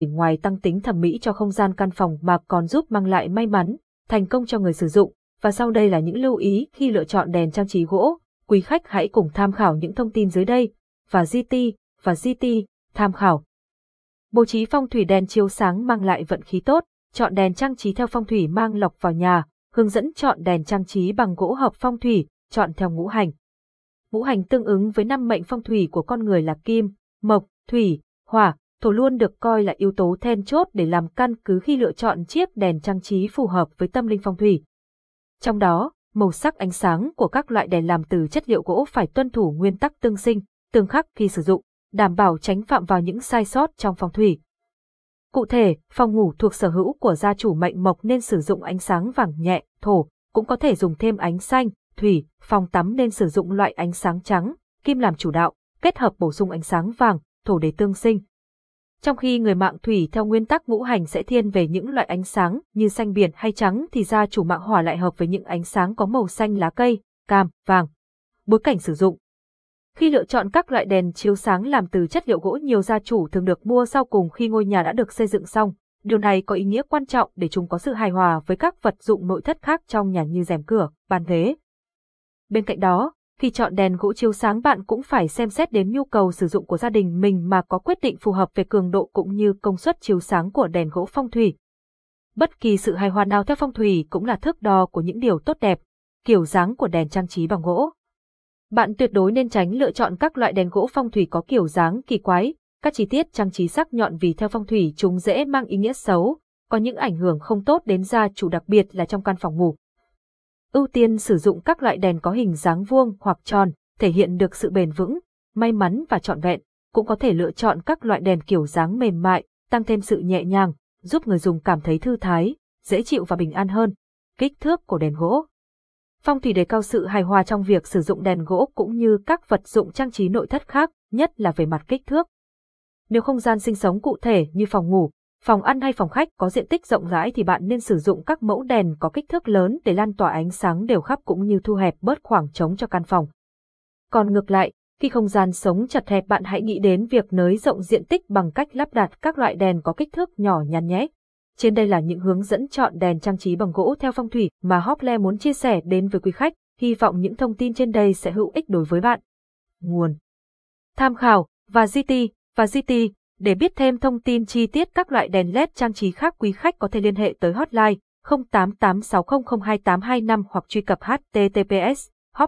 ngoài tăng tính thẩm mỹ cho không gian căn phòng mà còn giúp mang lại may mắn, thành công cho người sử dụng. Và sau đây là những lưu ý khi lựa chọn đèn trang trí gỗ. Quý khách hãy cùng tham khảo những thông tin dưới đây. Và GT, và GT, tham khảo. Bố trí phong thủy đèn chiếu sáng mang lại vận khí tốt, chọn đèn trang trí theo phong thủy mang lọc vào nhà, hướng dẫn chọn đèn trang trí bằng gỗ hợp phong thủy, chọn theo ngũ hành. Ngũ hành tương ứng với năm mệnh phong thủy của con người là kim, mộc, thủy, hỏa, thổ luôn được coi là yếu tố then chốt để làm căn cứ khi lựa chọn chiếc đèn trang trí phù hợp với tâm linh phong thủy. Trong đó, màu sắc ánh sáng của các loại đèn làm từ chất liệu gỗ phải tuân thủ nguyên tắc tương sinh, tương khắc khi sử dụng, đảm bảo tránh phạm vào những sai sót trong phong thủy. Cụ thể, phòng ngủ thuộc sở hữu của gia chủ mệnh mộc nên sử dụng ánh sáng vàng nhẹ, thổ, cũng có thể dùng thêm ánh xanh, thủy, phòng tắm nên sử dụng loại ánh sáng trắng, kim làm chủ đạo, kết hợp bổ sung ánh sáng vàng, thổ để tương sinh. Trong khi người mạng thủy theo nguyên tắc ngũ hành sẽ thiên về những loại ánh sáng như xanh biển hay trắng thì gia chủ mạng hỏa lại hợp với những ánh sáng có màu xanh lá cây, cam, vàng. Bối cảnh sử dụng Khi lựa chọn các loại đèn chiếu sáng làm từ chất liệu gỗ nhiều gia chủ thường được mua sau cùng khi ngôi nhà đã được xây dựng xong. Điều này có ý nghĩa quan trọng để chúng có sự hài hòa với các vật dụng nội thất khác trong nhà như rèm cửa, bàn ghế. Bên cạnh đó, khi chọn đèn gỗ chiếu sáng bạn cũng phải xem xét đến nhu cầu sử dụng của gia đình mình mà có quyết định phù hợp về cường độ cũng như công suất chiếu sáng của đèn gỗ phong thủy. Bất kỳ sự hài hòa nào theo phong thủy cũng là thước đo của những điều tốt đẹp, kiểu dáng của đèn trang trí bằng gỗ. Bạn tuyệt đối nên tránh lựa chọn các loại đèn gỗ phong thủy có kiểu dáng kỳ quái, các chi tiết trang trí sắc nhọn vì theo phong thủy chúng dễ mang ý nghĩa xấu, có những ảnh hưởng không tốt đến gia chủ đặc biệt là trong căn phòng ngủ ưu tiên sử dụng các loại đèn có hình dáng vuông hoặc tròn, thể hiện được sự bền vững, may mắn và trọn vẹn. Cũng có thể lựa chọn các loại đèn kiểu dáng mềm mại, tăng thêm sự nhẹ nhàng, giúp người dùng cảm thấy thư thái, dễ chịu và bình an hơn. Kích thước của đèn gỗ Phong thủy đề cao sự hài hòa trong việc sử dụng đèn gỗ cũng như các vật dụng trang trí nội thất khác, nhất là về mặt kích thước. Nếu không gian sinh sống cụ thể như phòng ngủ, Phòng ăn hay phòng khách có diện tích rộng rãi thì bạn nên sử dụng các mẫu đèn có kích thước lớn để lan tỏa ánh sáng đều khắp cũng như thu hẹp bớt khoảng trống cho căn phòng. Còn ngược lại, khi không gian sống chật hẹp bạn hãy nghĩ đến việc nới rộng diện tích bằng cách lắp đặt các loại đèn có kích thước nhỏ nhắn nhé. Trên đây là những hướng dẫn chọn đèn trang trí bằng gỗ theo phong thủy mà Hople muốn chia sẻ đến với quý khách, hy vọng những thông tin trên đây sẽ hữu ích đối với bạn. Nguồn Tham khảo và GT và GT để biết thêm thông tin chi tiết các loại đèn LED trang trí khác quý khách có thể liên hệ tới hotline 0886002825 hoặc truy cập https